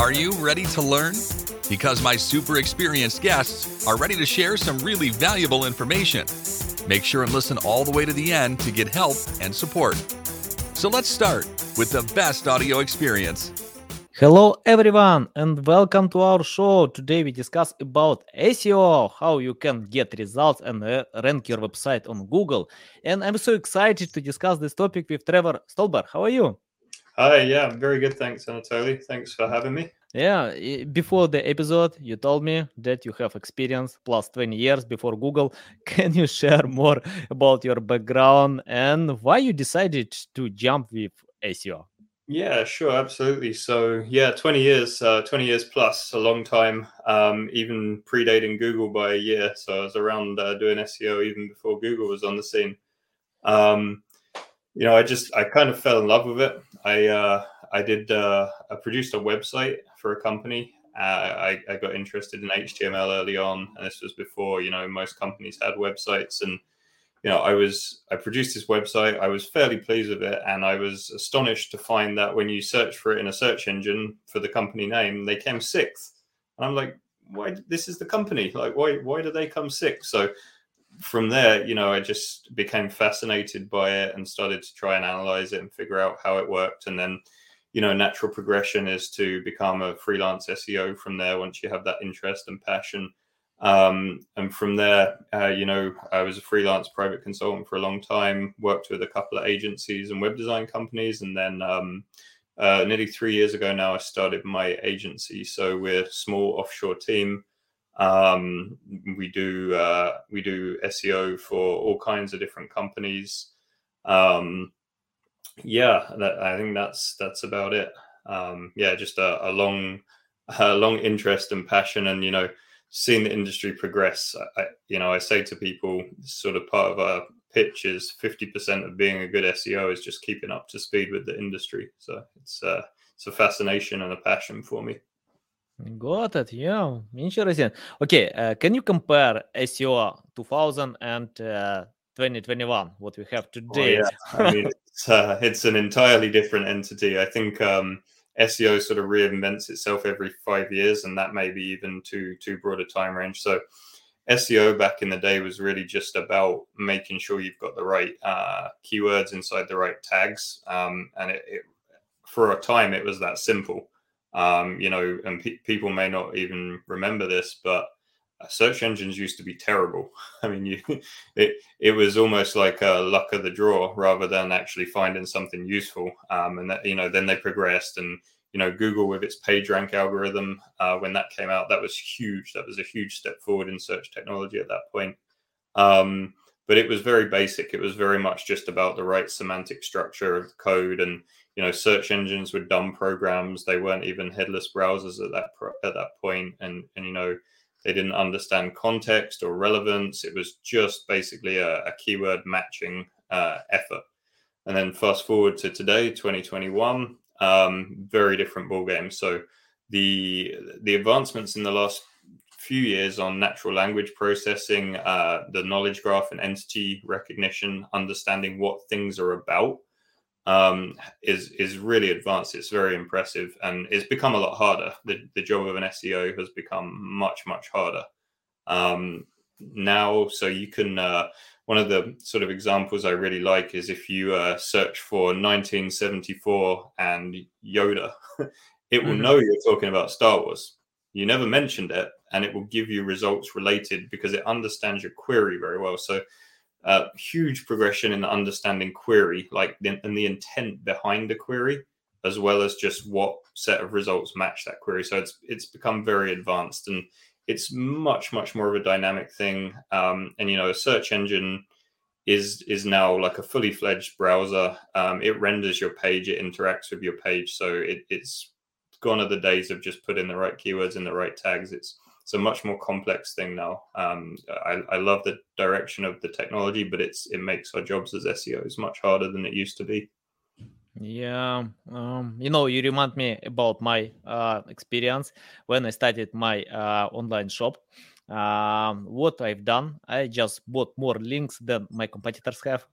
Are you ready to learn? Because my super experienced guests are ready to share some really valuable information. Make sure and listen all the way to the end to get help and support. So let's start with the best audio experience. Hello everyone and welcome to our show. Today we discuss about SEO, how you can get results and uh, rank your website on Google. And I'm so excited to discuss this topic with Trevor Stolber. How are you? Hi, yeah, I'm very good. Thanks, Anatoly. Thanks for having me. Yeah, before the episode, you told me that you have experience plus 20 years before Google. Can you share more about your background and why you decided to jump with SEO? Yeah, sure, absolutely. So, yeah, 20 years, uh, 20 years plus, a long time, um, even predating Google by a year. So, I was around uh, doing SEO even before Google was on the scene. Um, you know, I just, I kind of fell in love with it. I, uh, I did, uh, I produced a website for a company. Uh, I, I got interested in HTML early on, and this was before, you know, most companies had websites. And you know, I was I produced this website. I was fairly pleased with it, and I was astonished to find that when you search for it in a search engine for the company name, they came sixth. And I'm like, why? This is the company. Like, why? Why do they come sixth? So from there, you know, I just became fascinated by it and started to try and analyze it and figure out how it worked. And then, you know, natural progression is to become a freelance SEO from there once you have that interest and passion. Um, and from there, uh, you know, I was a freelance private consultant for a long time, worked with a couple of agencies and web design companies. And then um, uh, nearly three years ago now, I started my agency. So we're a small offshore team. Um, we do uh, we do SEO for all kinds of different companies. Um, yeah, that, I think that's that's about it. Um, yeah, just a, a long a long interest and passion, and you know, seeing the industry progress. I, you know, I say to people, sort of part of our pitch is fifty percent of being a good SEO is just keeping up to speed with the industry. So it's uh, it's a fascination and a passion for me. Got it. Yeah, interesting. Okay, uh, can you compare SEO 2000 and uh, 2021? What we have Oh, today? yeah, I mean, it's, uh, it's an entirely different entity. I think um, SEO sort of reinvents itself every five years, and that may be even too too broad a time range. So SEO back in the day was really just about making sure you've got the right uh, keywords inside the right tags, um, and it, it for a time it was that simple. Um, you know, and pe- people may not even remember this, but uh, search engines used to be terrible. I mean, you it it was almost like a luck of the draw rather than actually finding something useful. Um, and that you know, then they progressed, and you know, Google with its PageRank algorithm uh, when that came out, that was huge. That was a huge step forward in search technology at that point. Um, but it was very basic. It was very much just about the right semantic structure of code, and you know, search engines were dumb programs. They weren't even headless browsers at that pro- at that point, and and you know they didn't understand context or relevance. It was just basically a, a keyword matching uh, effort. And then fast forward to today, 2021, um, very different ball game. So the the advancements in the last few years on natural language processing, uh, the knowledge graph and entity recognition, understanding what things are about, um, is is really advanced. It's very impressive, and it's become a lot harder. The the job of an SEO has become much much harder um, now. So you can. Uh, one of the sort of examples I really like is if you uh, search for 1974 and Yoda, it will Mhm. know you're talking about Star Wars. You never mentioned it, and it will give you results related because it understands your query very well. So uh, huge progression in understanding query, like the, and the intent behind the query, as well as just what set of results match that query. So it's it's become very advanced and it's much much more of a dynamic thing. Um, and you know, a search engine is is now like a fully fledged browser. Um, it renders your page, it interacts with your page, so it, it's gone are the days of just putting the right keywords in the right tags. It's it's a much more complex thing now. Um, I, I love the direction of the technology, but it's it makes our jobs as SEOs much harder than it used to be. Yeah, um, you know, you remind me about my uh, experience when I started my uh, online shop. Um, what I've done, I just bought more links than my competitors have,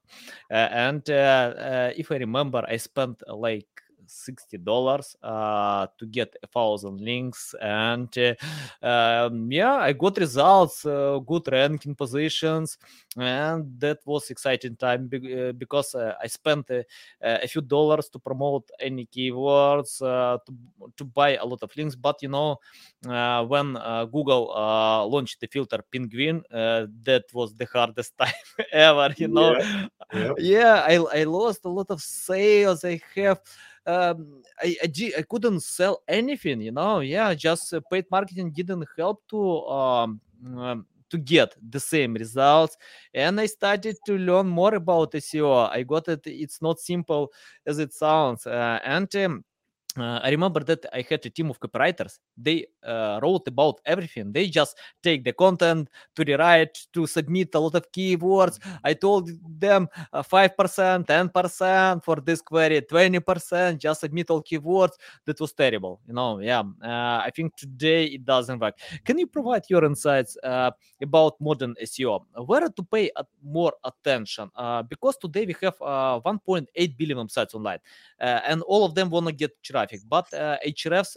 uh, and uh, uh, if I remember, I spent like sixty dollars uh, to get a thousand links, and uh, um, yeah, I got results, uh, good ranking positions, and that was exciting time uh, because uh, I spent uh, a few dollars to promote any keywords to to buy a lot of links. But you know, when Google launched the filter Penguin, that was the hardest time ever. You know, Yeah. Yeah i i lost a lot of sales i have um i i, I couldn't sell anything you know yeah just uh, paid marketing didn't help to um, um to get the same results. And i started to learn more about seo i got it it's not simple as it sounds uh, and um, uh, I remember that I had a team of copywriters. They uh, wrote about everything. They just take the content to rewrite, to submit a lot of keywords. I told them uh, 5%, 10% for this query, 20%, just submit all keywords. That was terrible. You know, yeah. Uh, I think today it doesn't work. Can you provide your insights uh, about modern SEO? Where to pay more attention? Uh, because today we have uh, 1.8 billion websites online, uh, and all of them want to get traffic. But uh,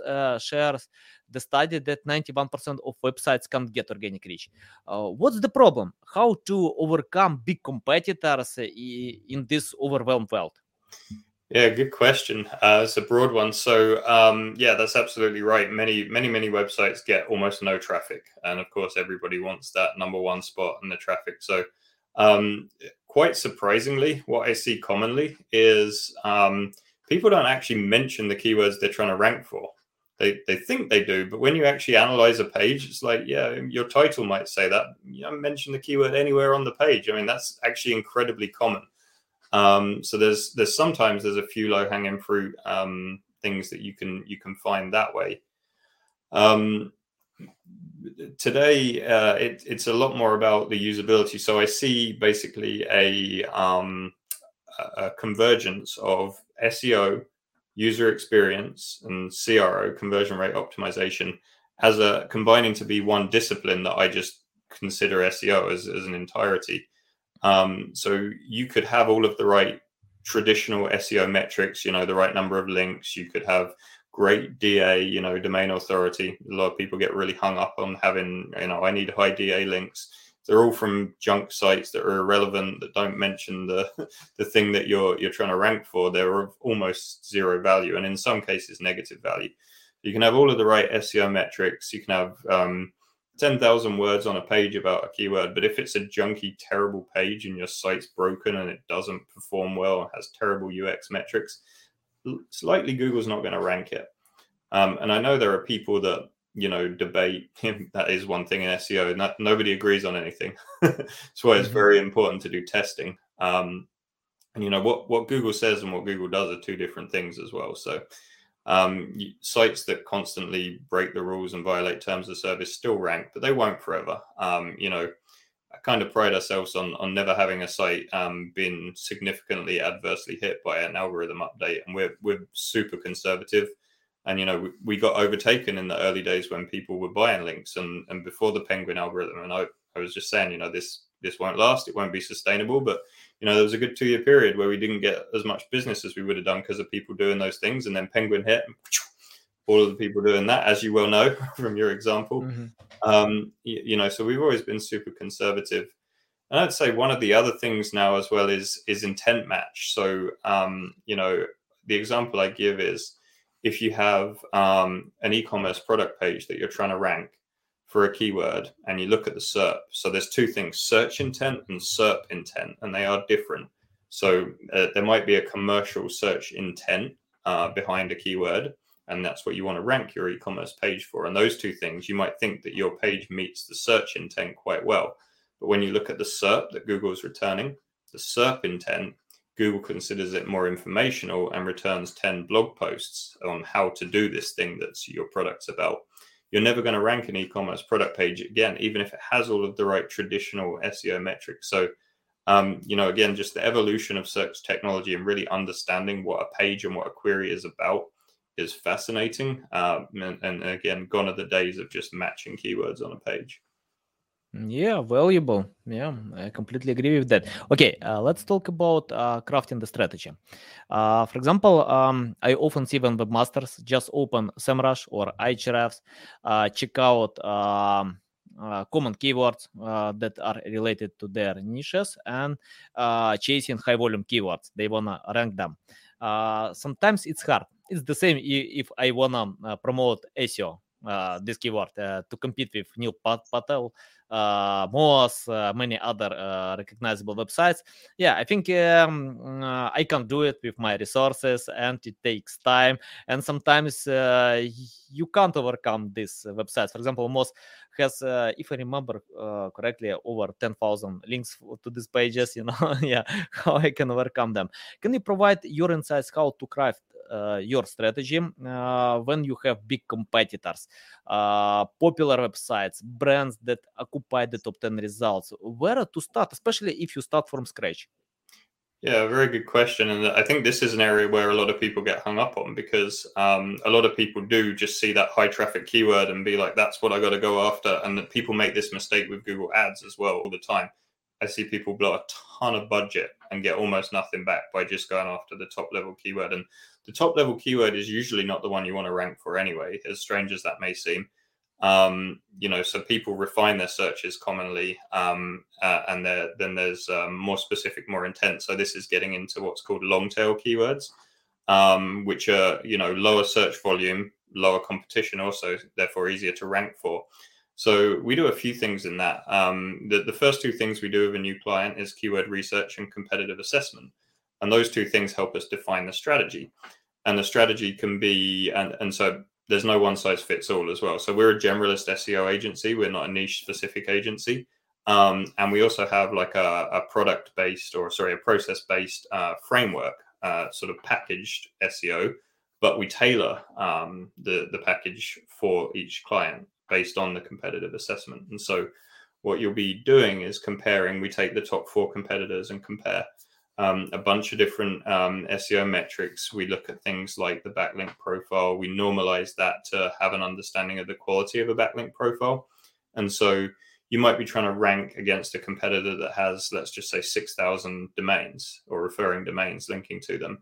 uh, shares the study that 91% of websites can't get organic reach. Uh, what's the problem? How to overcome big competitors uh, in this overwhelmed world? Yeah, good question. Uh, it's a broad one. So, um, yeah, that's absolutely right. Many, many, many websites get almost no traffic, and of course, everybody wants that number one spot in the traffic. So, um, quite surprisingly, what I see commonly is um, people don't actually mention the keywords they're trying to rank for. They, they think they do, but when you actually analyze a page, it's like, yeah, your title might say that. You don't mention the keyword anywhere on the page. I mean, that's actually incredibly common. Um, so there's there's sometimes there's a few low hanging fruit um, things that you can you can find that way. Um, today uh, it, it's a lot more about the usability. So I see basically a um, a a convergence of SEO, user experience, and CRO conversion rate optimization as a combining to be one discipline that I just consider SEO as, as an entirety. Um, so you could have all of the right traditional SEO metrics, you know, the right number of links. You could have great DA, you know, domain authority. A lot of people get really hung up on having, you know, I need high DA links. They're all from junk sites that are irrelevant, that don't mention the the thing that you're you're trying to rank for. They're of almost zero value, and in some cases, negative value. You can have all of the right SEO metrics. You can have um, 10,000 words on a page about a keyword, but if it's a junky, terrible page and your site's broken and it doesn't perform well, and has terrible UX metrics, it's likely Google's not going to rank it. Um, and I know there are people that you know debate that is one thing in SEO. Not, nobody agrees on anything. That's why it's Mhm. very important to do testing. Um, and you know what what Google says and what Google does are two different things as well. So um, sites that constantly break the rules and violate terms of service still rank, but they won't forever. Um, you know, I kind of pride ourselves on on never having a site um, been significantly adversely hit by an algorithm update, and we're we're super conservative. And you know, we, we got overtaken in the early days when people were buying links, and and before the Penguin algorithm. And I I was just saying, you know, this this won't last, it won't be sustainable, but you know, there was a good two year period where we didn't get as much business as we would have done because of people doing those things. And then Penguin hit, all of the people doing that, as you well know from your example. Mhm. Um, you, you know, so we've always been super conservative. And I'd say one of the other things now as well is is intent match. So um, you know, the example I give is if you have um, an e-commerce product page that you're trying to rank for a keyword and you look at the SERP. So there's two things, search intent and SERP intent, and they are different. So uh, there might be a commercial search intent uh, behind a keyword, and that's what you want to rank your e-commerce page for. And those two things, you might think that your page meets the search intent quite well. But when you look at the SERP that Google's returning, the SERP intent, Google considers it more informational and returns 10 blog posts on how to do this thing that's your product's about you're never going to rank an e-commerce product page again, even if it has all of the right traditional SEO metrics. So, um, you know, again, just the evolution of search technology and really understanding what a page and what a query is about is fascinating. Um, and, and again, gone are the days of just matching keywords on a page. Yeah, valuable. Yeah, I completely agree with that. Okay, uh, let's talk about uh, crafting the strategy. Uh, for example, um, I often see when webmasters just open SEMrush or Ahrefs, uh, check out um, uh, common keywords uh, that are related to their niches and chasing high volume keywords. They wanna rank them. Sometimes it's hard. It's the same if I wanna uh, promote SEO, uh, this keyword, uh, to compete with Neil Pat- Patel, uh, Moz, uh, many other uh, recognizable websites. Yeah, I think um, I can do it with my resources, and it takes time. And sometimes you can't overcome these websites. For example, Moz has, if I remember correctly, over 10,000 links to these pages. You know, yeah, how I can overcome them. Can you provide your insights how to craft your strategy uh, when you have big competitors, uh, popular websites, brands that occupy the top 10 results? Where to start, especially if you start from scratch? Yeah, very good question. And I think this is an area where a lot of people get hung up on because um, a lot of people do just see that high traffic keyword and be like, that's what I got to go after. And that people make this mistake with Google Ads as well all the time. I see people blow a ton of budget and get almost nothing back by just going after the top level keyword. And the top level keyword is usually not the one you want to rank for anyway, as strange as that may seem. Um, you know, so people refine their searches commonly, um, uh, and then there's um, more specific, more intent. So this is getting into what's called long tail keywords, um, which are you know lower search volume, lower competition, also therefore easier to rank for. So we do a few things in that. Um, the, the first two things we do with a new client is keyword research and competitive assessment, and those two things help us define the strategy. And the strategy can be, and, and so there's no one size fits all as well. So we're a generalist SEO agency. We're not a niche specific agency. Um, and we also have like a, a product based or sorry, a process based uh, framework, uh, sort of packaged SEO, but we tailor um, the, the package for each client based on the competitive assessment. And so what you'll be doing is comparing, we take the top four competitors and compare um, a bunch of different um, SEO metrics. We look at things like the backlink profile. We normalize that to have an understanding of the quality of a backlink profile. And so you might be trying to rank against a competitor that has, let's just say, 6,000 domains or referring domains linking to them.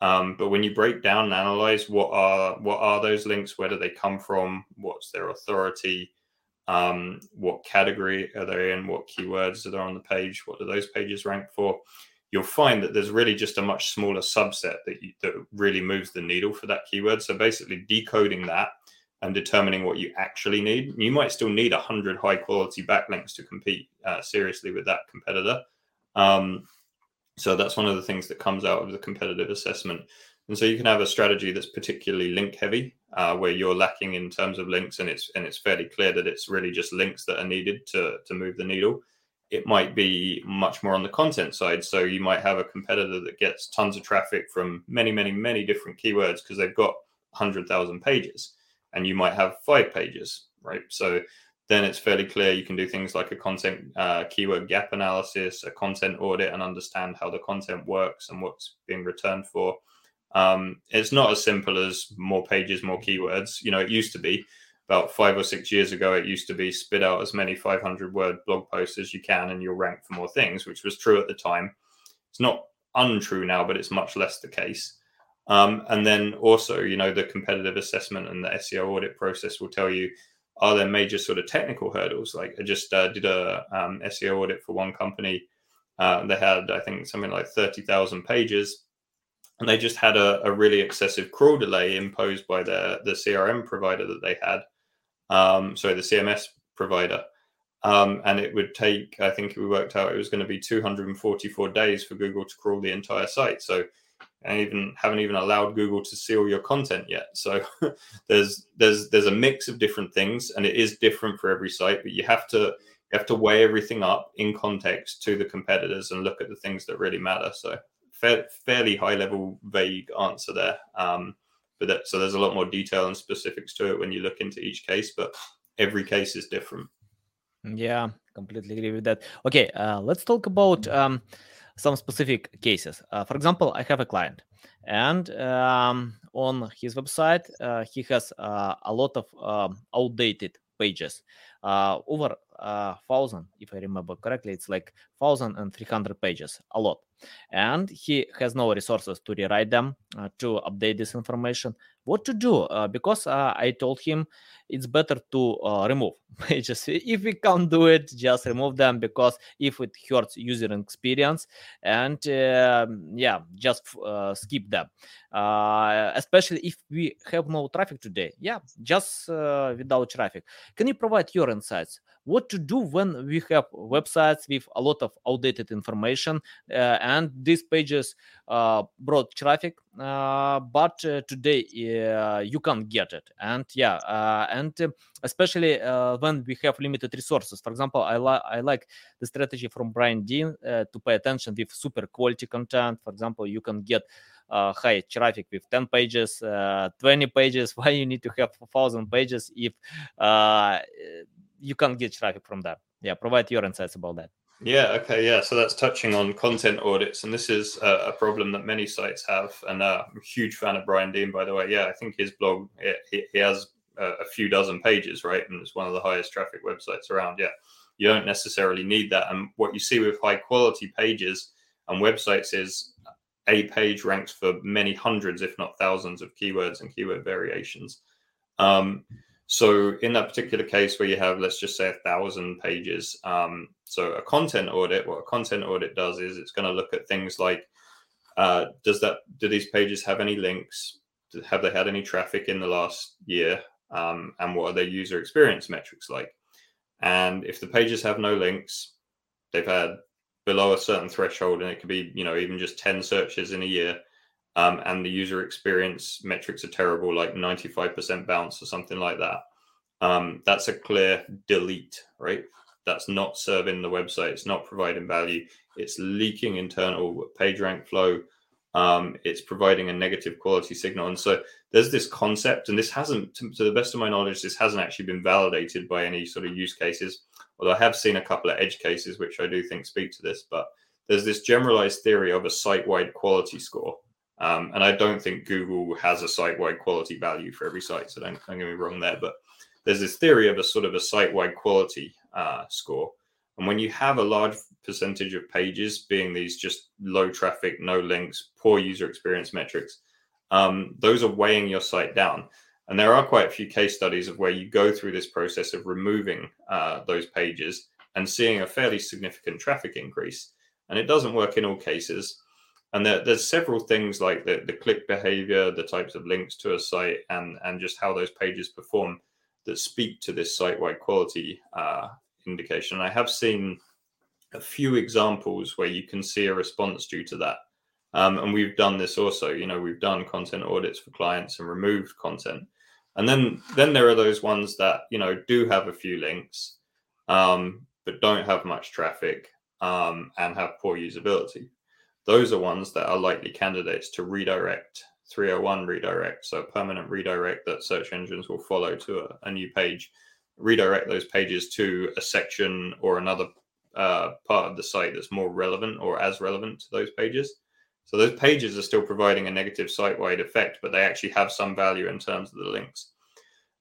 Um, but when you break down and analyze what are what are those links, where do they come from, what's their authority, um, what category are they in, what keywords are there on the page, what do those pages rank for, you'll find that there's really just a much smaller subset that you, that really moves the needle for that keyword. So basically, decoding that and determining what you actually need. You might still need 100 high quality backlinks to compete uh, seriously with that competitor. Um, so that's one of the things that comes out of the competitive assessment. And so you can have a strategy that's particularly link heavy, uh, where you're lacking in terms of links, and it's and it's fairly clear that it's really just links that are needed to to move the needle. It might be much more on the content side. So you might have a competitor that gets tons of traffic from many, many, many different keywords because they've got 100,000 pages, and you might have five pages, right? So then it's fairly clear you can do things like a content uh, keyword gap analysis, a content audit, and understand how the content works and what's being returned for. Um, it's not as simple as more pages, more keywords. You know, it used to be about five or six years ago, it used to be spit out as many 500 word blog posts as you can and you'll rank for more things, which was true at the time. It's not untrue now, but it's much less the case. Um, and then also, you know, the competitive assessment and the SEO audit process will tell you are there major sort of technical hurdles? Like I just uh, did a um, SEO audit for one company. Uh, they had, I think, something like 30,000 pages and they just had a, a, really excessive crawl delay imposed by the the CRM provider that they had. Um, sorry, the CMS provider, um, and it would take. I think we worked out it was going to be 244 days for Google to crawl the entire site. So, I even haven't even allowed Google to seal your content yet. So, there's there's there's a mix of different things, and it is different for every site. But you have to you have to weigh everything up in context to the competitors and look at the things that really matter. So fairly high level, vague answer there. Um, but that, so there's a lot more detail and specifics to it when you look into each case, but every case is different. Yeah, completely agree with that. Okay, uh, let's talk about um, some specific cases. Uh, for example, I have a client, and um, on his website, uh, he has uh, a lot of um, outdated pages, uh, over a thousand, if I remember correctly. It's like thousand and three hundred pages, a lot, and he has no resources to rewrite them uh, to update this information. What to do? Uh, because uh, I told him it's better to uh, remove pages. If we can't do it, just remove them because if it hurts user experience, and um, yeah, just uh, skip them. Uh, especially if we have no traffic today. Yeah, just without traffic. Can you provide your insights? What to do when we have websites with a lot of outdated information uh, and these pages uh, brought traffic, uh, but uh, today you can't get it. And yeah, and uh, especially when we have limited resources. For example, I, li- I like the strategy from Brian Dean to pay attention with super quality content. For example, you can get uh, high traffic with 10 pages, uh, 20 pages. Why you need to have 1,000 pages if uh, you can't get traffic from that? Yeah, provide your insights about that. Yeah. Okay. Yeah. So that's touching on content audits, and this is a, a problem that many sites have. And uh, I'm a huge fan of Brian Dean, by the way. Yeah, I think his blog he, he has a, a few dozen pages, right, and it's one of the highest traffic websites around. Yeah, you don't necessarily need that. And what you see with high quality pages and websites is a page ranks for many hundreds, if not thousands, of keywords and keyword variations. Um, so in that particular case where you have, let's just say a thousand pages, um, so a content audit, what a content audit does is it's going to look at things like, uh, does that, do these pages have any links? Have they had any traffic in the last year? Um, and what are their user experience metrics like? And if the pages have no links, they've had below a certain threshold, and it could be, you know, even just 10 searches in a year, um, and the user experience metrics are terrible, like 95% bounce or something like that, um, that's a clear delete, right? That's not serving the website. It's not providing value. It's leaking internal page rank flow. Um, it's providing a negative quality signal. And so there's this concept, and this hasn't, to, to the best of my knowledge, this hasn't actually been validated by any sort of use cases. Although I have seen a couple of edge cases, which I do think speak to this, but there's this generalized theory of a site wide quality score. Um, and I don't think Google has a site wide quality value for every site. So don't, don't get me wrong there. But there's this theory of a sort of a site wide quality uh, score. And when you have a large percentage of pages being these just low traffic, no links, poor user experience metrics, um, those are weighing your site down. And there are quite a few case studies of where you go through this process of removing uh, those pages and seeing a fairly significant traffic increase. And it doesn't work in all cases. And there, there's several things like the, the click behavior, the types of links to a site, and, and just how those pages perform that speak to this site wide quality uh, indication. I have seen a few examples where you can see a response due to that. Um, and we've done this also. You know, we've done content audits for clients and removed content. And then then there are those ones that you know do have a few links, um, but don't have much traffic um, and have poor usability. Those are ones that are likely candidates to redirect 301 redirect, so permanent redirect that search engines will follow to a, a new page, redirect those pages to a section or another uh, part of the site that's more relevant or as relevant to those pages. So those pages are still providing a negative site-wide effect, but they actually have some value in terms of the links.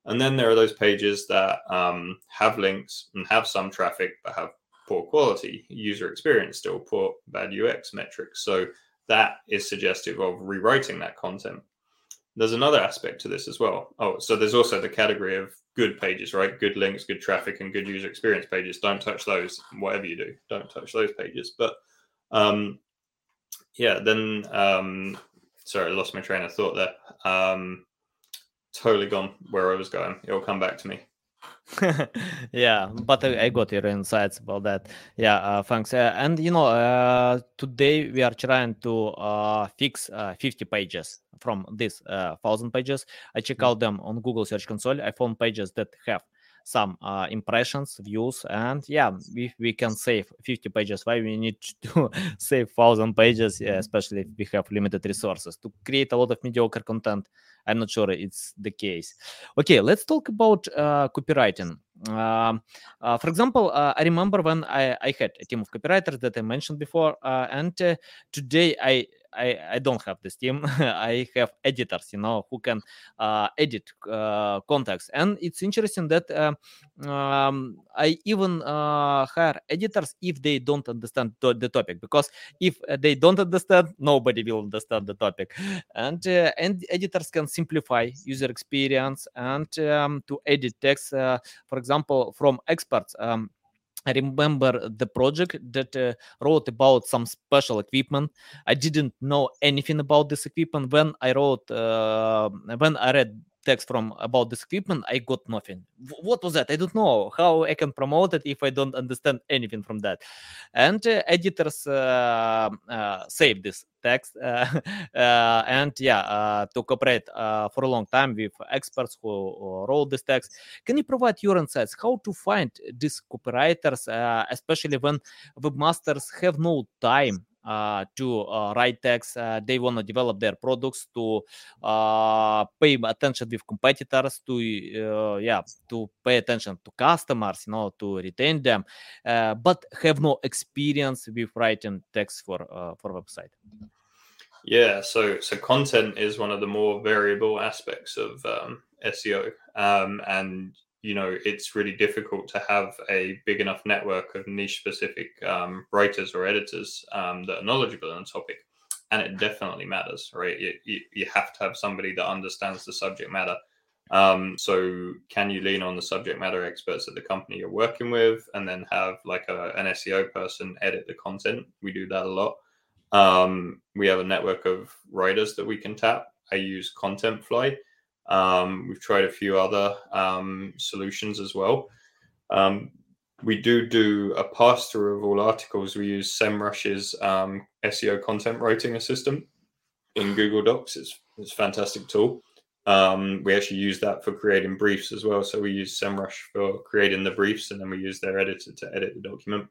And then there are those pages that um, have links and have some traffic, but have poor quality user experience, still poor bad UX metrics. So that is suggestive of rewriting that content. There's another aspect to this as well. Oh, so there's also the category of good pages, right? Good links, good traffic, and good user experience pages. Don't touch those, whatever you do. Don't touch those pages. But um, yeah, then um, sorry, I lost my train of thought there. Um, totally gone where I was going. It'll come back to me. yeah, but I, I got your insights about that. Yeah, uh, thanks. Uh, and you know, uh, today we are trying to uh, fix uh, 50 pages from this uh, thousand pages. I check out them on Google Search Console. I found pages that have some uh, impressions, views, and yeah, if we can save 50 pages, why we need to save 1000 pages, yeah, especially if we have limited resources to create a lot of mediocre content? I'm not sure it's the case. Okay, let's talk about uh, copywriting. Um, uh, for example, uh, I remember when I, I, had a team of copywriters that I mentioned before, uh, and uh, today I I, I don't have this team. I have editors, you know, who can uh, edit uh, context. And it's interesting that uh, um, I even uh, hire editors if they don't understand to- the topic, because if they don't understand, nobody will understand the topic. And uh, and editors can simplify user experience and um, to edit text, uh, for example, from experts. Um, I remember the project that uh, wrote about some special equipment. I didn't know anything about this equipment. When I wrote, uh, when I read text from about this equipment, I got nothing. What was that? I don't know how I can promote it if I don't understand anything from that. And uh, editors uh, uh, save this text uh, uh, and yeah uh, to cooperate for a long time with experts who wrote this text can you provide your insights how to find these copywriters especially when webmasters have no time uh, to uh, write text uh, they want to develop their products to uh, pay attention with competitors to uh, yeah to pay attention to customers you know to retain them uh, but have no experience with writing text for for website. Yeah, so so content is one of the more variable aspects of um, SEO, um, and you know it's really difficult to have a big enough network of niche specific um, writers or editors um, that are knowledgeable on the topic, and it definitely matters, right? You, you, you have to have somebody that understands the subject matter. Um, so can you lean on the subject matter experts at the company you're working with, and then have like a, an SEO person edit the content? We do that a lot. Um, we have a network of writers that we can tap. I use Contentfly. Um, we've tried a few other um, solutions as well. Um, we do do a pass through of all articles. We use SEMrush's um, SEO content writing assistant in Google Docs. It's, it's a fantastic tool. Um, we actually use that for creating briefs as well. So we use SEMrush for creating the briefs, and then we use their editor to edit the document.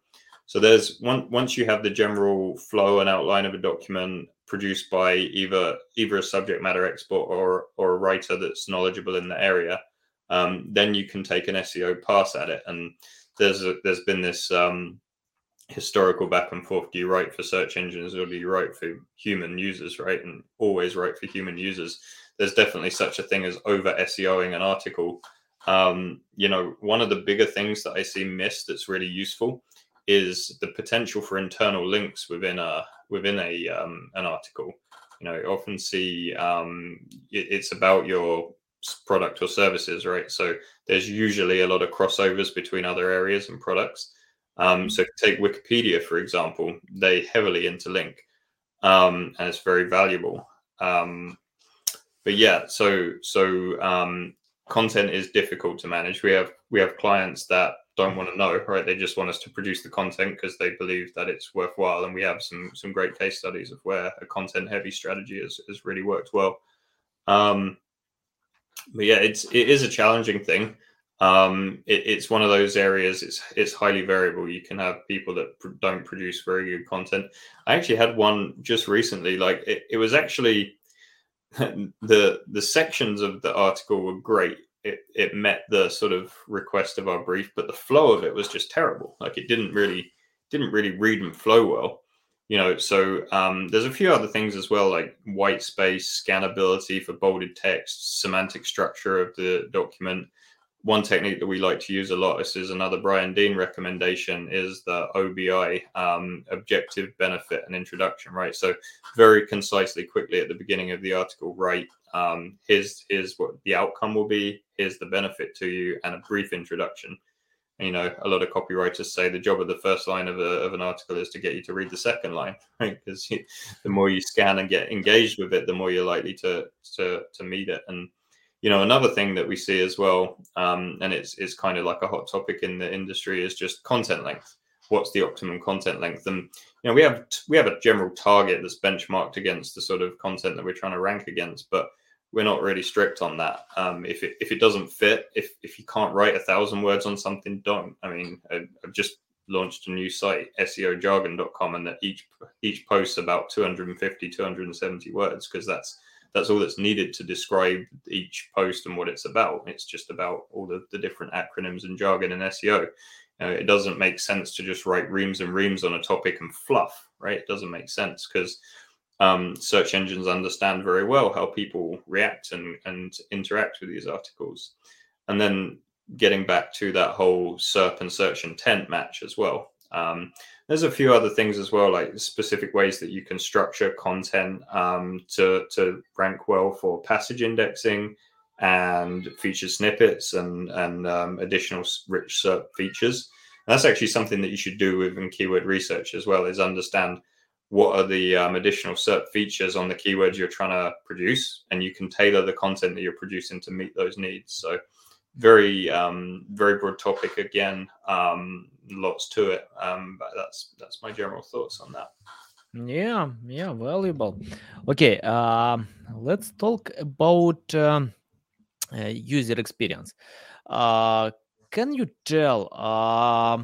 So there's one once you have the general flow and outline of a document produced by either either a subject matter expert or or a writer that's knowledgeable in the area, um, then you can take an SEO pass at it. And there's a, there's been this um, historical back and forth: do you write for search engines or do you write for human users? Right, and always write for human users. There's definitely such a thing as over SEOing an article. Um, you know, one of the bigger things that I see missed that's really useful is the potential for internal links within a within a um, an article. You know, you often see um, it, it's about your product or services, right? So there's usually a lot of crossovers between other areas and products. Um, so take Wikipedia for example; they heavily interlink, um, and it's very valuable. Um, but yeah, so so um, content is difficult to manage. We have we have clients that don't want to know, right? They just want us to produce the content because they believe that it's worthwhile. And we have some some great case studies of where a content heavy strategy has, has really worked well. Um, but yeah, it's it is a challenging thing. Um, it, it's one of those areas. It's it's highly variable. You can have people that pr- don't produce very good content. I actually had one just recently. Like it, it was actually the the sections of the article were great it, it met the sort of request of our brief, but the flow of it was just terrible. Like it didn't really didn't really read and flow well. You know, so um, there's a few other things as well, like white space, scannability for bolded text, semantic structure of the document. One technique that we like to use a lot, this is another Brian Dean recommendation, is the OBI, um, objective, benefit, and introduction, right? So very concisely, quickly at the beginning of the article, write um, here's here's what the outcome will be here's the benefit to you and a brief introduction. And, you know a lot of copywriters say the job of the first line of, a, of an article is to get you to read the second line right? Because the more you scan and get engaged with it the more you're likely to to to meet it. And you know another thing that we see as well um, and it's it's kind of like a hot topic in the industry is just content length what's the optimum content length and you know we have we have a general target that's benchmarked against the sort of content that we're trying to rank against but we're not really strict on that. Um, if it if it doesn't fit, if if you can't write a thousand words on something, don't. I mean, I, have just launched a new site, SEOjargon.com, and that each each post's about 250, 270 words because that's that's all that's needed to describe each post and what it's about. It's just about all the, the different acronyms and jargon and SEO. It doesn't make sense to just write reams and reams on a topic and fluff, right? It doesn't make sense because um, search engines understand very well how people react and, and interact with these articles. And then getting back to that whole SERP and search intent match as well. Um, there's a few other things as well, like specific ways that you can structure content um, to, to rank well for passage indexing and feature snippets and, and um, additional rich SERP features. And that's actually something that you should do within keyword research as well, is understand what are the um, additional SERP features on the keywords you're trying to produce, and you can tailor the content that you're producing to meet those needs. So very um, very broad topic again. Um, lots to it. Um, but that's that's my general thoughts on that. Yeah yeah valuable. Okay uh, let's talk about um, uh, user experience. Uh, can you tell uh,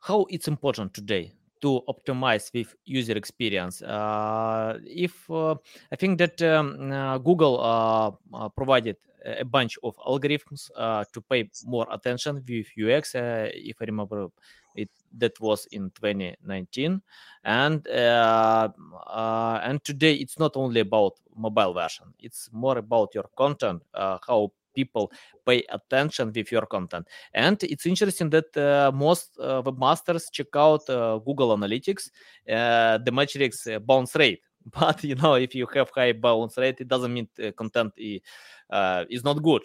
how it's important today to optimize with user experience. Uh, if uh, I think that um, uh, Google uh, provided a bunch of algorithms uh, to pay more attention with UX. Uh, if I remember, it that was in 2019, and uh, uh, and today it's not only about mobile version; it's more about your content, uh, how people pay attention with your content. And it's interesting that uh, most uh, webmasters check out uh, Google Analytics, the metrics bounce rate. But you know, if you have high bounce rate, it doesn't mean content is not good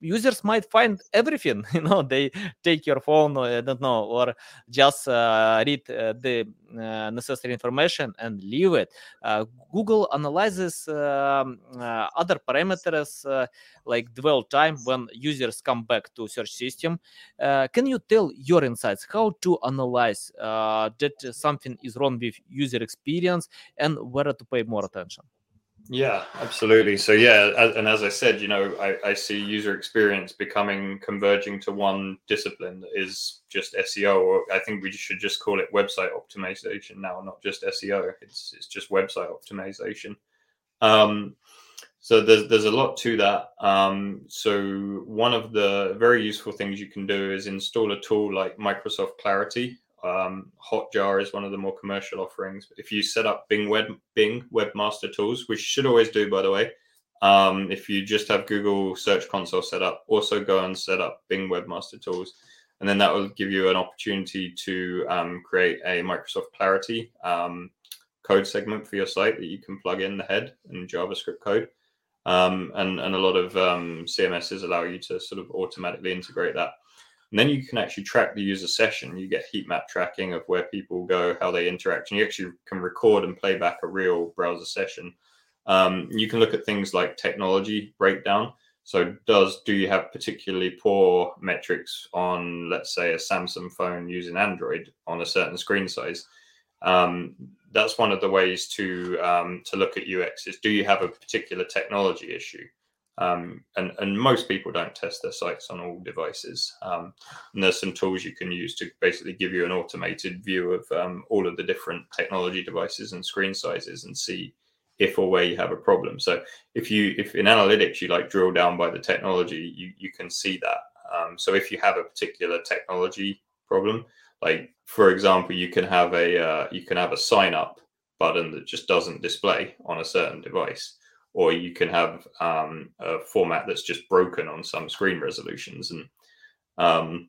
users might find everything you know they take your phone i don't know or just uh, read uh, the uh, necessary information and leave it. Uh, google analyzes um, uh, other parameters uh, like dwell time when users come back to search system. Can you tell your insights? How to analyze that something is wrong with user experience and where to pay more attention yeah, absolutely. So yeah, and as I said, you know, I, I, see user experience becoming converging to one discipline that is just SEO, or I think we should just call it website optimization now, not just SEO. It's it's just website optimization. Um, so there's there's a lot to that. Um, so one of the very useful things you can do is install a tool like Microsoft Clarity. Um, Hotjar is one of the more commercial offerings. If you set up Bing Web Bing Webmaster Tools, which you should always do, by the way, um, if you just have Google Search Console set up, also go and set up Bing Webmaster Tools, and then that will give you an opportunity to um, create a Microsoft Clarity um, code segment for your site that you can plug in the head in JavaScript code. Um, and, and a lot of um, CMSs allow you to sort of automatically integrate that. And then you can actually track the user session. You get heat map tracking of where people go, how they interact, and you actually can record and play back a real browser session. Um, you can look at things like technology breakdown. So, does do you have particularly poor metrics on, let's say, a Samsung phone using Android on a certain screen size? Um, that's one of the ways to um, to look at UX. Is do you have a particular technology issue? Um, and, and most people don't test their sites on all devices. Um, and there's some tools you can use to basically give you an automated view of um, all of the different technology devices and screen sizes and see if or where you have a problem. So if you if in analytics you like drill down by the technology, you you can see that. Um, so if you have a particular technology problem, like for example, you can have a uh, you can have a sign up button that just doesn't display on a certain device or you can have um, a format that's just broken on some screen resolutions. And um,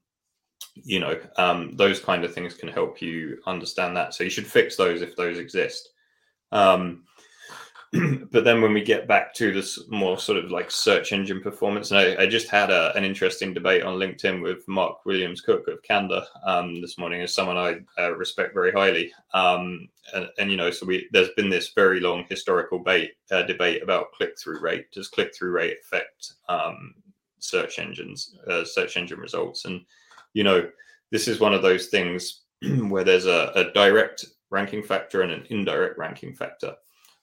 you know um, those kind of things can help you understand that. So you should fix those if those exist. Um, but then when we get back to this more sort of like search engine performance, and I, I just had a, an interesting debate on LinkedIn with Mark Williams Cook of Candour um, this morning, as someone I uh, respect very highly. Um, and, and, you know, so we there's been this very long historical debate uh, debate about click through rate. Does click through rate affect um, search engines, uh, search engine results? And you know, this is one of those things where there's a, a direct ranking factor and an indirect ranking factor.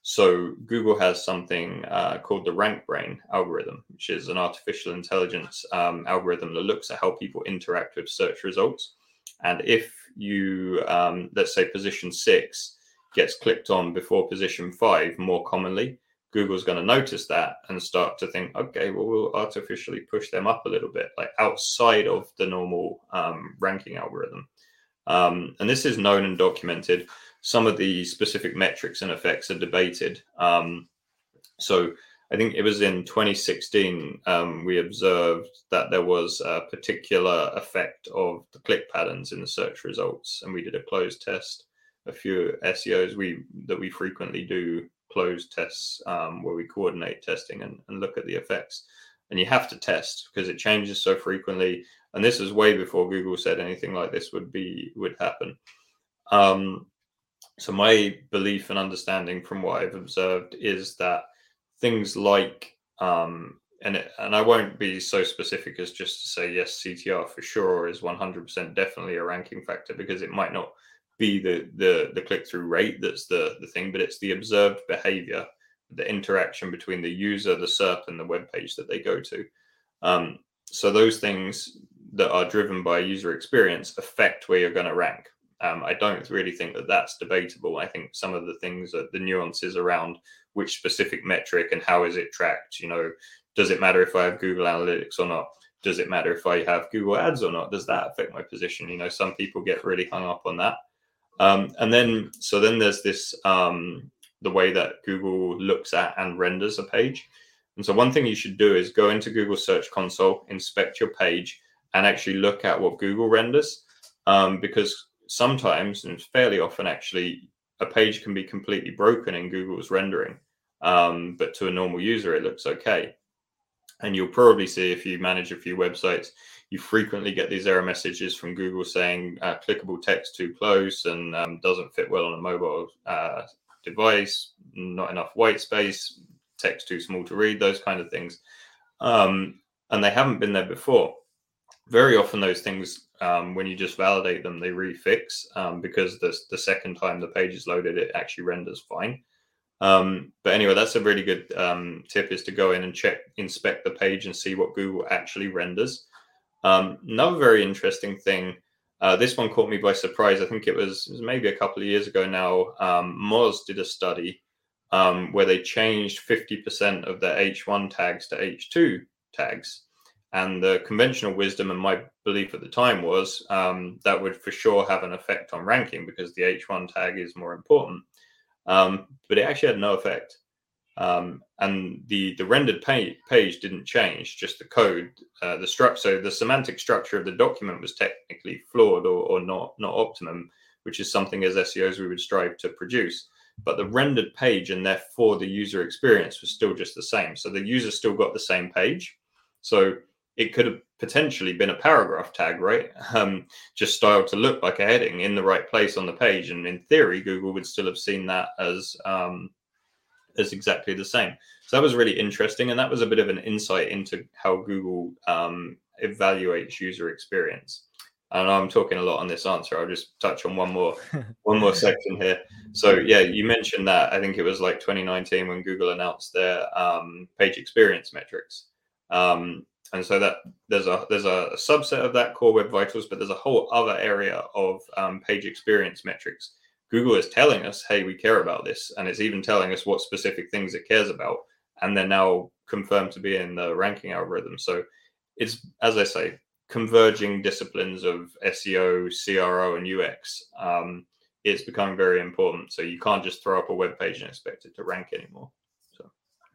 So Google has something uh, called the RankBrain algorithm, which is an artificial intelligence um, algorithm that looks at how people interact with search results. And if you, um, let's say, position six gets clicked on before position five more commonly, Google's going to notice that and start to think, okay, well, we'll artificially push them up a little bit, like outside of the normal um, ranking algorithm. Um, and this is known and documented. Some of the specific metrics and effects are debated. Um, so I think it was in 2016 um, we observed that there was a particular effect of the click patterns in the search results, and we did a closed test. A few SEOs we that we frequently do closed tests um, where we coordinate testing and, and look at the effects. And you have to test because it changes so frequently. And this is way before Google said anything like this would be would happen. Um, so my belief and understanding from what I've observed is that things like um, and it, and I won't be so specific as just to say yes, CTR for sure is 100% definitely a ranking factor because it might not be the the the click through rate that's the the thing, but it's the observed behavior, the interaction between the user, the SERP, and the web page that they go to. Um, so those things that are driven by user experience affect where you're going to rank. Um, I don't really think that that's debatable. I think some of the things that the nuances around which specific metric and how is it tracked. You know, does it matter if I have Google Analytics or not? Does it matter if I have Google Ads or not? Does that affect my position? You know, some people get really hung up on that. Um, and then, so then there's this um, the way that Google looks at and renders a page. And so, one thing you should do is go into Google Search Console, inspect your page, and actually look at what Google renders. Um, because sometimes, and fairly often actually, a page can be completely broken in Google's rendering. Um, but to a normal user, it looks okay. And you'll probably see if you manage a few websites, you frequently get these error messages from Google saying uh, clickable text too close and um, doesn't fit well on a mobile uh, device, not enough white space, text too small to read, those kind of things. Um, and they haven't been there before. Very often, those things, um, when you just validate them, they refix um, because the, the second time the page is loaded, it actually renders fine. Um, but anyway, that's a really good um, tip is to go in and check, inspect the page and see what Google actually renders. Um, another very interesting thing, uh, this one caught me by surprise. I think it was, it was maybe a couple of years ago now. Um, Moz did a study um, where they changed 50% of their H1 tags to H2 tags. And the conventional wisdom and my belief at the time was um, that would for sure have an effect on ranking because the H1 tag is more important. Um, but it actually had no effect. Um, and the the rendered page, page didn't change, just the code, uh, the struct. So the semantic structure of the document was technically flawed or, or not not optimum, which is something as SEOs we would strive to produce. But the rendered page and therefore the user experience was still just the same. So the user still got the same page. So it could have potentially been a paragraph tag, right? Um, just styled to look like a heading in the right place on the page, and in theory, Google would still have seen that as um, as exactly the same. So that was really interesting, and that was a bit of an insight into how Google um, evaluates user experience. And I'm talking a lot on this answer. I'll just touch on one more one more section here. So yeah, you mentioned that. I think it was like 2019 when Google announced their um, page experience metrics. Um, and so that there's a there's a, subset of that core web vitals but there's a whole other area of um, page experience metrics. Google is telling us hey we care about this and it's even telling us what specific things it cares about and they're now confirmed to be in the ranking algorithm. So it's as i say converging disciplines of seo cro and ux um, it's becoming very important. So you can't just throw up a web page and expect it to rank anymore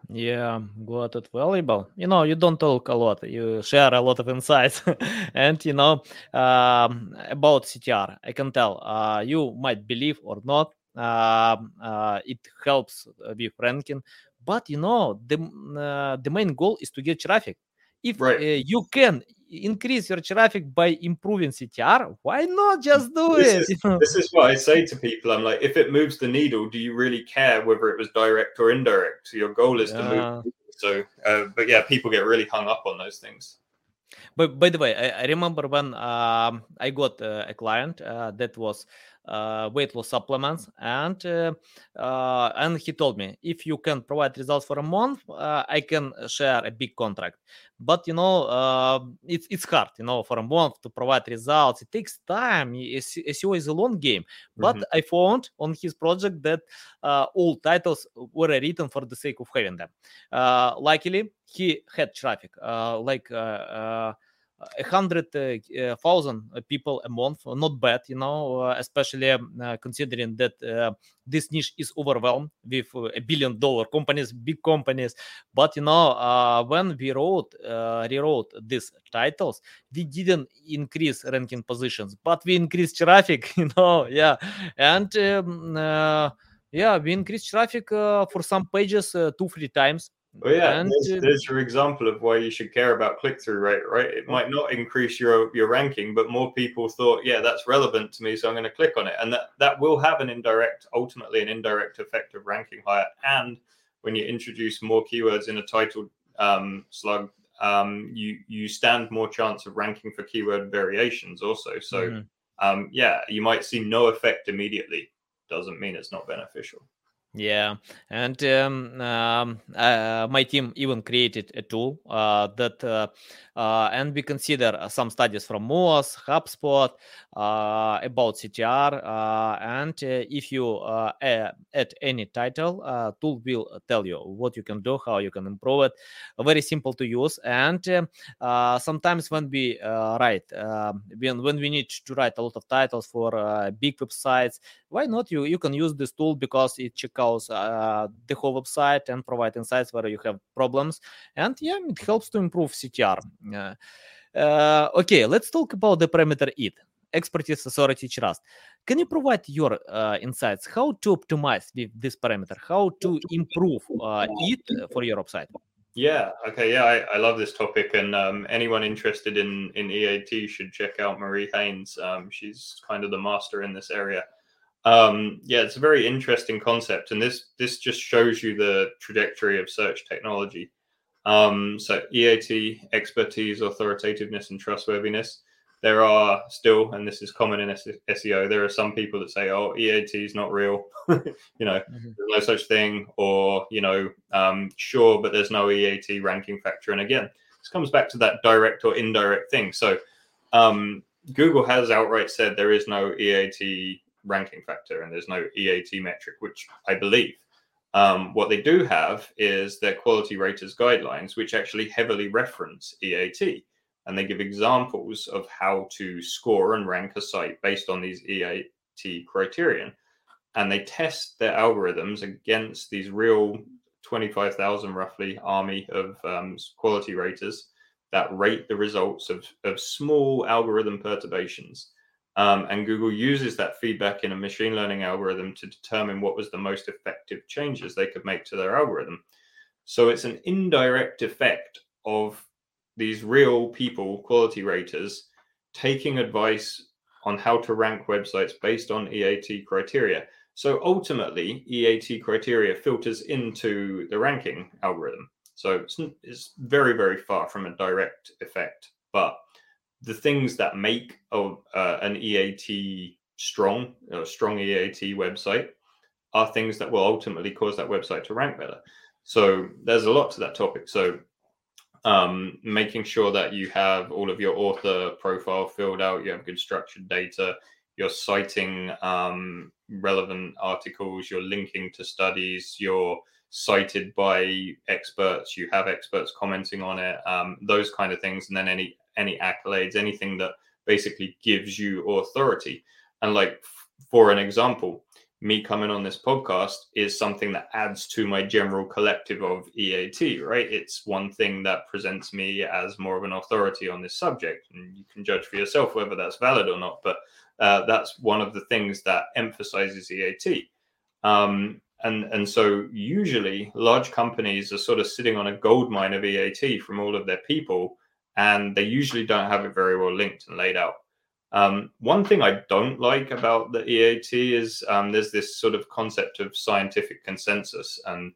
yeah, got it. Valuable. You know, you don't talk a lot. You share a lot of insights, and you know um, about CTR. I can tell. Uh, you might believe or not. Um, uh, it helps with ranking, but you know the uh, the main goal is to get traffic. If right. Uh, you can increase your traffic by improving CTR, why not just do this it? Is, this is what I say to people. I'm like, if it moves the needle, do you really care whether it was direct or indirect? So your goal is yeah. to move. So, uh, but yeah, people get really hung up on those things. But by the way, I, I remember when um, I got uh, a client uh, that was uh, weight loss supplements, and uh, uh, and he told me if you can provide results for a month, uh, I can share a big contract. But you know, uh, it's it's hard, you know, for a month to provide results. It takes time. SEO is a long game. But mm-hmm. I found on his project that uh, all titles were written for the sake of having them. luckily, he had traffic, like a hundred thousand people a month. Not bad, you know, especially um, considering that this niche is overwhelmed with a billion dollar companies, big companies. But you know, when we wrote, rewrote these titles, we didn't increase ranking positions, but we increased traffic. You know, yeah, and. Um, yeah, we increased traffic uh, for some pages uh, two, three times. Well, yeah, and, there's, there's, your example of why you should care about click-through rate, right? It might not increase your your ranking, but more people thought, yeah, that's relevant to me, so I'm going to click on it, and that that will have an indirect, ultimately, an indirect effect of ranking higher. And when you introduce more keywords in a title um, slug, um, you you stand more chance of ranking for keyword variations also. So, mm-hmm. um, yeah, you might see no effect immediately, doesn't mean it's not beneficial. Yeah, and um, um, uh, my team even created a tool uh, that, uh, uh and we consider uh, some studies from Moz, HubSpot uh, about CTR, uh, and uh, if you uh, add any title, tool will tell you what you can do, how you can improve it. Very simple to use, and um, sometimes when we write, um, when when we need to write a lot of titles for big websites, why not? You you can use this tool because it checks uh, the whole website and provide insights where you have problems. And yeah, it helps to improve CTR. Okay, let's talk about the parameter it expertise, authority, trust. Can you provide your uh, insights how to optimize with this parameter, how to improve uh, it for your website? Yeah. Okay. Yeah, I, I love this topic, and um, anyone interested in in EAT should check out Marie Haynes. Um, she's kind of the master in this area. Um, yeah, it's a very interesting concept, and this this just shows you the trajectory of search technology. Um, so EAT, expertise, authoritativeness, and trustworthiness. There are still, and this is common in SEO, there are some people that say, "Oh, EAT is not real," you know, mm-hmm. there's no such thing, or you know, um, sure, but there's no EAT ranking factor. And again, this comes back to that direct or indirect thing. So um, Google has outright said there is no EAT ranking factor and there's no EAT metric, which I believe. Um, what they do have is their quality raters guidelines, which actually heavily reference EAT. And they give examples of how to score and rank a site based on these EAT criterion. And they test their algorithms against these real 25,000 roughly army of um, quality raters that rate the results of, of small algorithm perturbations. Um, and Google uses that feedback in a machine learning algorithm to determine what was the most effective changes they could make to their algorithm. So it's an indirect effect of these real people, quality raters, taking advice on how to rank websites based on EAT criteria. So ultimately, EAT criteria filters into the ranking algorithm. So it's, it's very, very far from a direct effect. But the things that make a, uh, an EAT strong, a strong EAT website, are things that will ultimately cause that website to rank better. So there's a lot to that topic. So um, making sure that you have all of your author profile filled out, you have good structured data, you're citing um, relevant articles, you're linking to studies, you're cited by experts, you have experts commenting on it, um, those kind of things, and then any any accolades, anything that basically gives you authority. And like for an example, me coming on this podcast is something that adds to my general collective of EAT, right? It's one thing that presents me as more of an authority on this subject. And you can judge for yourself whether that's valid or not. But uh, that's one of the things that emphasizes EAT. Um, and, and so usually large companies are sort of sitting on a gold mine of EAT from all of their people and they usually don't have it very well linked and laid out. Um, one thing I don't like about the EAT is um, there's this sort of concept of scientific consensus, and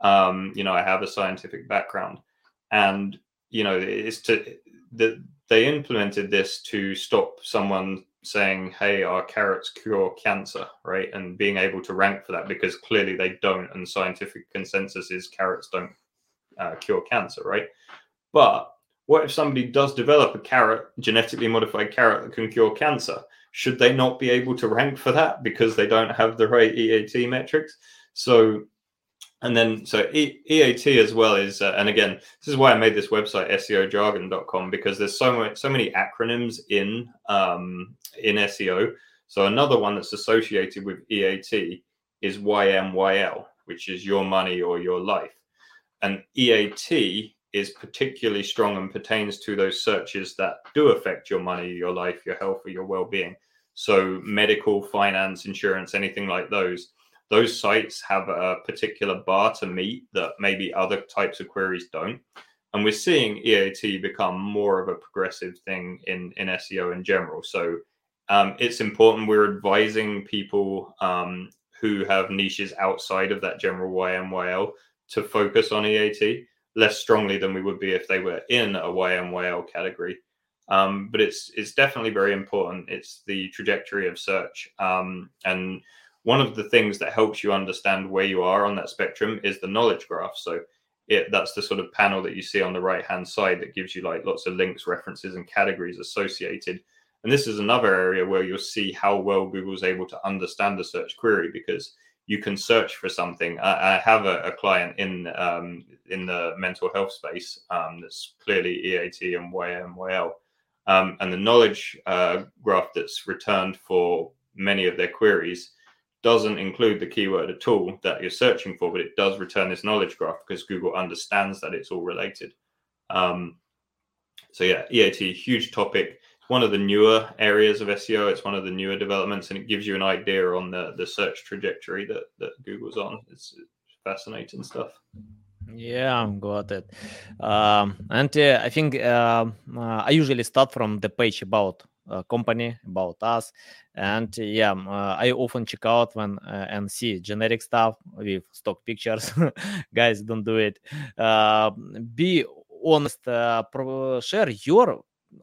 um, you know I have a scientific background, and you know it's to the, they implemented this to stop someone saying, "Hey, our carrots cure cancer," right, and being able to rank for that because clearly they don't, and scientific consensus is carrots don't uh, cure cancer, right? But what if somebody does develop a carrot, genetically modified carrot that can cure cancer? Should they not be able to rank for that because they don't have the right EAT metrics? So and then so e- EAT as well is, uh, and again, this is why I made this website SEOjargon.com because there's so much, so many acronyms in um, in SEO. So another one that's associated with EAT is YMYL, which is your money or your life, and EAT is particularly strong and pertains to those searches that do affect your money, your life, your health, or your well-being. So medical, finance, insurance, anything like those those sites have a particular bar to meet that maybe other types of queries don't. And we're seeing EAT become more of a progressive thing in, in SEO in general. So um, it's important. We're advising people um, who have niches outside of that general YMYL to focus on EAT less strongly than we would be if they were in a YMYL category. Um, but it's it's definitely very important. It's the trajectory of search, um, and one of the things that helps you understand where you are on that spectrum is the knowledge graph. So it that's the sort of panel that you see on the right hand side that gives you like lots of links, references, and categories associated. And this is another area where you'll see how well Google's able to understand the search query because you can search for something. I, I have a, a, client in um, in the mental health space um, that's clearly EAT and YMYL. Um, and the knowledge uh, graph that's returned for many of their queries doesn't include the keyword at all that you're searching for, but it does return this knowledge graph because Google understands that it's all related. Um, so yeah, EAT, huge topic. One of the newer areas of SEO. It's one of the newer developments, and it gives you an idea on the the search trajectory that that Google's on. It's, fascinating stuff. Yeah, I'm got it. Um, and uh, I think uh, uh, I usually start from the page about uh, company, about us, and yeah, uh, I often check out when uh, and see generic stuff with stock pictures. Guys, don't do it. be honest. Pro- share your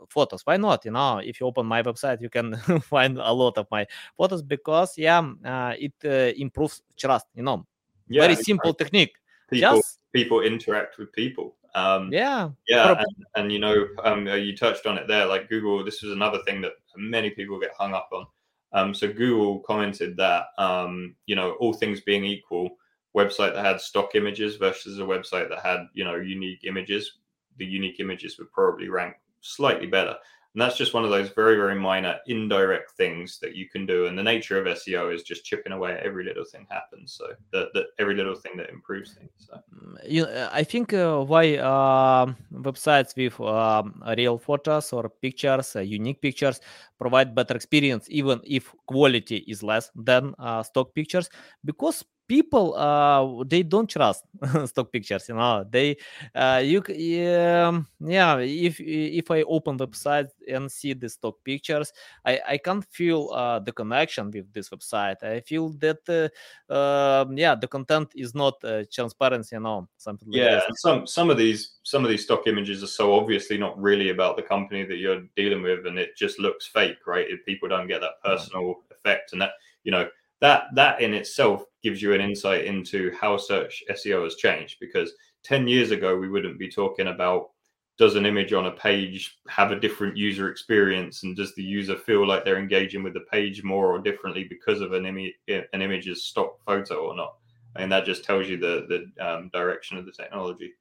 photos why not you know if you open my website you can find a lot of my photos because yeah uh, it uh, improves trust you know yeah, very simple technique people Just... people interact with people. Um, yeah, yeah, and, and, you know, um, uh, you touched on it there. Like Google, this was another thing that many people get hung up on. Um, so Google commented that um, you know, all things being equal, website that had stock images versus a website that had you know unique images, the unique images would probably rank slightly better. And that's just one of those very, very minor indirect things that you can do. And the nature of SEO is just chipping away at every little thing happens. So that, every little thing that improves things. So. Mm, you, I think uh, why uh, websites with uh, real photos or pictures, uh, unique pictures, provide better experience, even if quality is less than uh, stock pictures, because people uh they don't trust stock pictures you know they uh you um, yeah if if i open website and see the stock pictures i i can't feel uh the connection with this website. I feel that uh, uh yeah the content is not uh, transparent you know something like yeah some some of these some of these stock images are so obviously not really about the company that you're dealing with and it just looks fake right if people don't get that personal effect and that you know that that in itself gives you an insight into how search SEO has changed because 10 years ago we wouldn't be talking about does an image on a page have a different user experience and does the user feel like they're engaging with the page more or differently because of an image an image's stock photo or not? And that just tells you the the um, direction of the technology.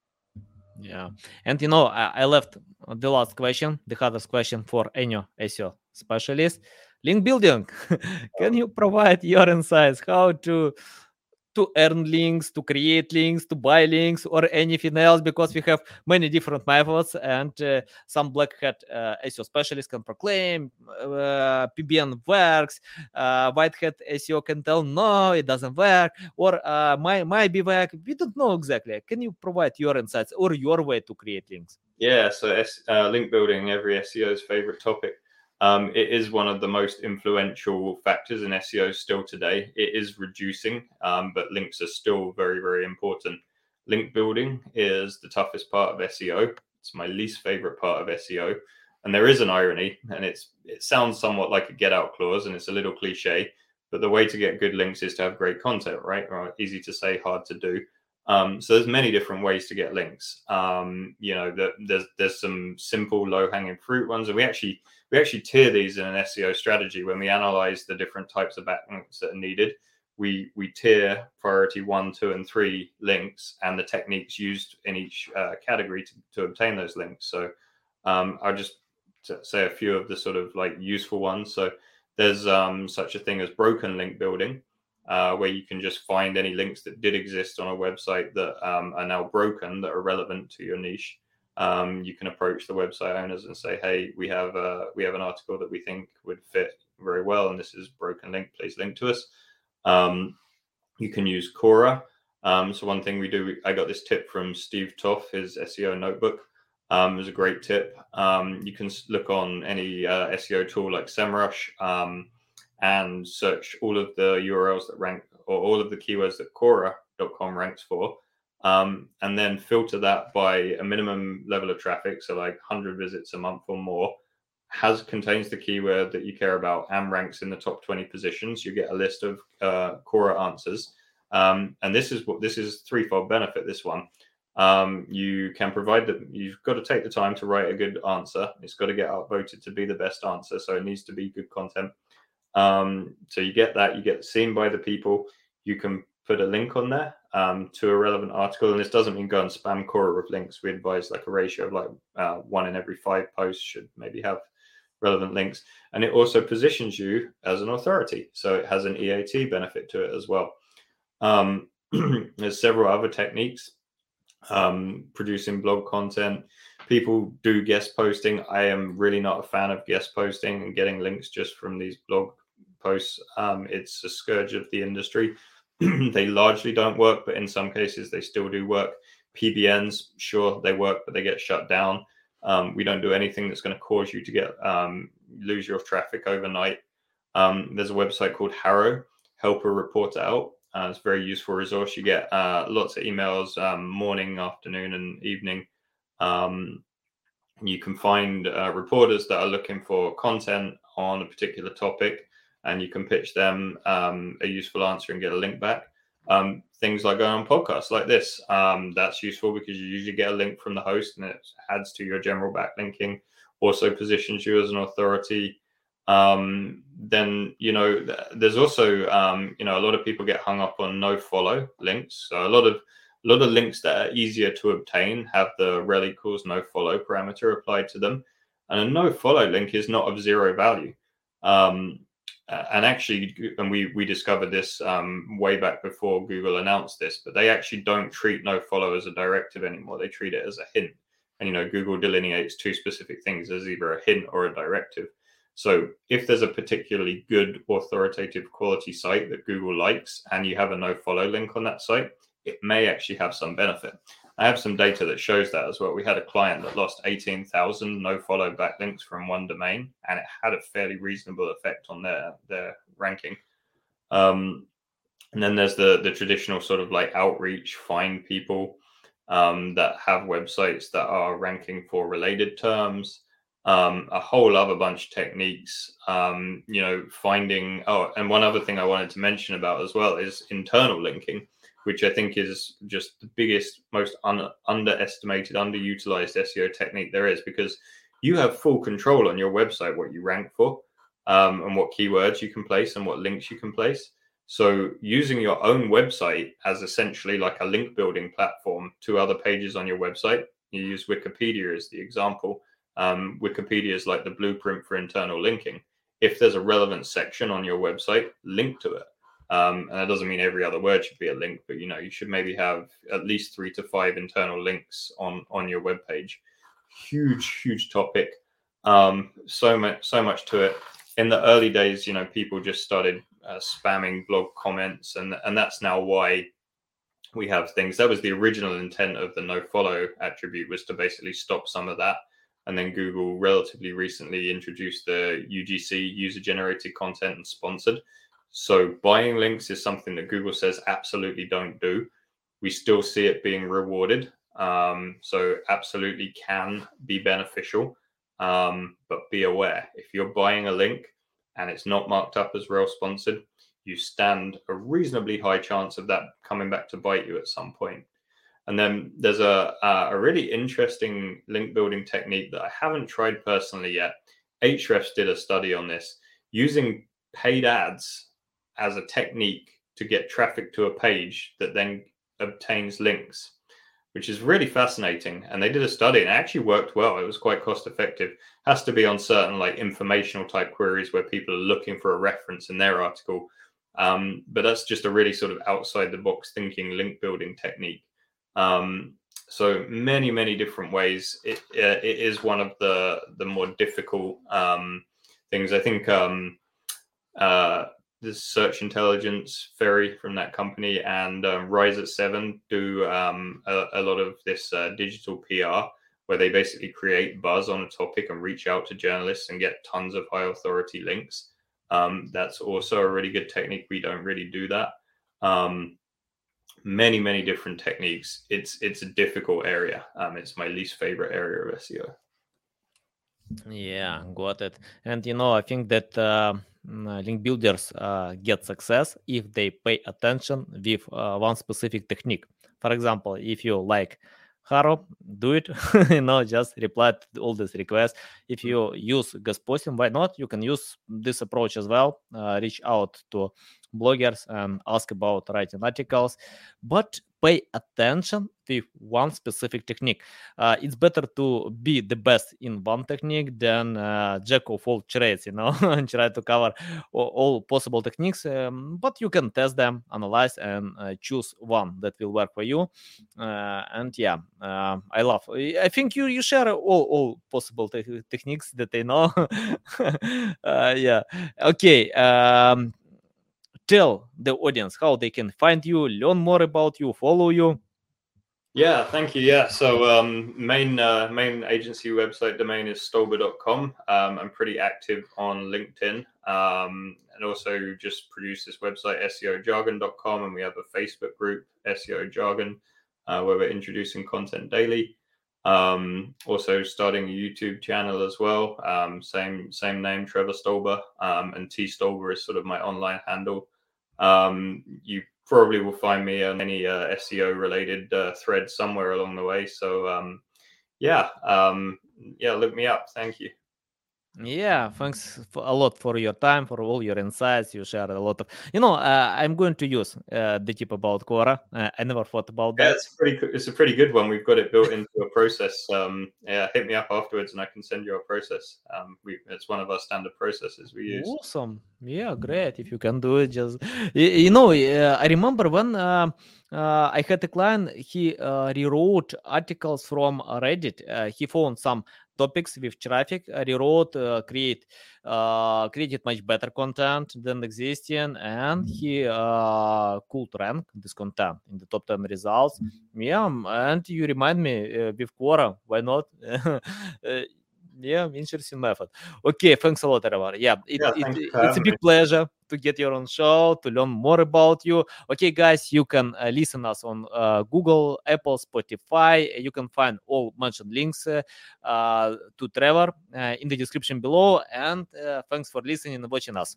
Yeah. And you know I, I left the last question the hardest question for any seo specialist link building. Can you provide your insights? How to to earn links to create links to buy links or anything else? Because we have many different methods and uh, some black hat uh, seo specialists can proclaim uh, pbn works uh, white hat seo can tell no it doesn't work or uh, my my work. We don't know exactly. Can you provide your insights or your way to create links? Yeah so uh, link building every seo's favorite topic um, it is one of the most influential factors in SEO still today. It is reducing, um, but links are still very, very important. Link building is the toughest part of SEO. It's my least favorite part of SEO. And there is an irony, and it's it sounds somewhat like a get out clause, and it's a little cliche. But the way to get good links is to have great content, right? Or easy to say, hard to do. Um, so there's many different ways to get links. Um, you know, the, there's there's some simple low hanging fruit ones, and we actually we actually tier these in an SEO strategy when we analyze the different types of backlinks that are needed. we we tier priority one, two, and three links and the techniques used in each uh, category to, to obtain those links. So um, I'll just say a few of the sort of like useful ones. So there's um, such a thing as broken link building, uh, where you can just find any links that did exist on a website that um, are now broken that are relevant to your niche. Um, you can approach the website owners and say, "Hey, we have a, we have an article that we think would fit very well, and this is broken link. Please link to us." Um, you can use Quora. Um, so one thing we do, I got this tip from Steve Toth, his SEO notebook. Um, it was a great tip. Um, you can look on any uh, SEO tool like SEMrush um, and search all of the URLs that rank or all of the keywords that Quora.com ranks for, um, and then filter that by a minimum level of traffic, so like 100 visits a month or more, has contains the keyword that you care about and ranks in the top 20 positions. You get a list of uh, Quora answers. Um, and this is what this is threefold benefit. This one, um, you can provide that you've got to take the time to write a good answer. It's got to get outvoted to be the best answer. So it needs to be good content. Um, so you get that, you get seen by the people. You can put a link on there um, to a relevant article. And this doesn't mean go and spam Quora with links. We advise like a ratio of like uh, one in every five posts should maybe have relevant links. And it also positions you as an authority. So it has an EAT benefit to it as well. Um, there's several other techniques um, producing blog content. People do guest posting. I am really not a fan of guest posting and getting links just from these blog posts. Um, it's a scourge of the industry. they largely don't work, but in some cases they still do work. PBNs, sure, they work, but they get shut down. Um, we don't do anything that's going to cause you to get um, lose your traffic overnight. Um, there's a website called HARO, Help a Reporter Out. Uh, it's a very useful resource. You get uh, lots of emails um, morning, afternoon, and evening. Um, you can find uh, reporters that are looking for content on a particular topic, and you can pitch them um, a useful answer and get a link back. Um, things like going on podcasts like this. Um, that's useful because you usually get a link from the host and it adds to your general backlinking, also positions you as an authority. Um, then, you know, there's also, um, you know, a lot of people get hung up on no follow links. So a lot of, a lot of links that are easier to obtain have the rel equals no follow parameter applied to them. And a no follow link is not of zero value. Um, and actually, and we we discovered this um, way back before Google announced this, but they actually don't treat no follow as a directive anymore. They treat it as a hint. And you know, Google delineates two specific things as either a hint or a directive. So if there's a particularly good authoritative quality site that Google likes, and you have a no follow link on that site, it may actually have some benefit. I have some data that shows that as well. We had a client that lost 18,000 no follow backlinks from one domain, and it had a fairly reasonable effect on their their ranking. Um, and then there's the the traditional sort of like outreach, find people um, that have websites that are ranking for related terms. Um, a whole other bunch of techniques. Um, you know, finding. Oh, and one other thing I wanted to mention about as well is internal linking which I think is just the biggest, most un- underestimated, underutilized SEO technique there is because you have full control on your website what you rank for um, and what keywords you can place and what links you can place. So, using your own website as essentially like a link building platform to other pages on your website, you use Wikipedia as the example. Um, Wikipedia is like the blueprint for internal linking. If there's a relevant section on your website, link to it. Um, and that doesn't mean every other word should be a link, but you know, you should maybe have at least three to five internal links on on your web page. Huge, huge topic. Um, so much, so much to it. In the early days, you know, people just started uh, spamming blog comments, and and that's now why we have things. That was the original intent of the no follow attribute was to basically stop some of that. And then Google relatively recently introduced the UGC user generated content and sponsored so buying links is something that Google says absolutely don't do. We still see it being rewarded. Um, so absolutely can be beneficial. Um, but be aware if you're buying a link and it's not marked up as rel sponsored, you stand a reasonably high chance of that coming back to bite you at some point. And then there's a, a really interesting link building technique that I haven't tried personally yet. Ahrefs did a study on this using paid ads as a technique to get traffic to a page that then obtains links, which is really fascinating. And they did a study and it actually worked well. It was quite cost effective. Has to be on certain like informational type queries where people are looking for a reference in their article. Um, but that's just a really sort of outside the box thinking link building technique. Um, so many, many different ways. It, uh, it is one of the the more difficult um, things. I think um, uh, the search intelligence ferry from that company and um, rise at seven do um, a, a, lot of this uh, digital pr where they basically create buzz on a topic and reach out to journalists and get tons of high authority links. Um, that's also a really good technique. We don't really do that. Um, many many different techniques. It's it's a difficult area. Um, it's my least favorite area of seo yeah got it. And you know i think that uh link builders uh, get success if they pay attention with uh, one specific technique. For example, if you like Haro, do it. you know, just reply to all these requests. If you use guest posting, why not? You can use this approach as well. Uh, reach out to bloggers and ask about writing articles, but pay attention with one specific technique. Uh, it's better to be the best in one technique than uh, jack of all trades, you know, and try to cover all, possible techniques. Um, but you can test them, analyze, and uh, choose one that will work for you. Uh, and yeah, uh, I love. I think you you share all all possible te- techniques that I know. Uh, yeah. Okay. Um, tell the audience how they can find you, learn more about you, follow you. Yeah, thank you. Yeah, so um, main uh, main agency website domain is stolber.com. Um, I'm pretty active on LinkedIn um, and also just produce this website SEOjargon.com, and we have a Facebook group SEO Jargon uh, where we're introducing content daily. Um, also starting a YouTube channel as well. Um, same same name, Trevor Stolber, um, and T Stolber is sort of my online handle. Um, you probably will find me on any uh, SEO related uh, thread somewhere along the way. So um, yeah, um, yeah, look me up. Thank you. Yeah, thanks a lot for your time, for all your insights. You shared a lot of, you know, uh, I'm going to use uh, the tip about Quora. Uh, I never thought about that. Yeah, it's pretty. It's a pretty good one. We've got it built into a process. Um, yeah, hit me up afterwards, and I can send you a process. Um, we it's one of our standard processes we use. Awesome. Yeah, great. If you can do it, just you, you know, uh, I remember when. Uh, uh, I had a client, he uh, rewrote articles from Reddit. Uh, he found some topics with traffic, э, rewrote, э, create, э, created much better content than existing, and he could rank this content in the top 10 results. Yeah, and you remind me with Quora, why not? yeah, interesting method. Okay, thanks a lot, Trevor. Yeah, it, yeah it, it's a big pleasure to get your own show, to learn more about you. Okay, guys, you can uh, listen us on uh, Google, Apple, Spotify. You can find all mentioned links uh, uh to Trevor uh, in the description below. And uh, thanks for listening and watching us.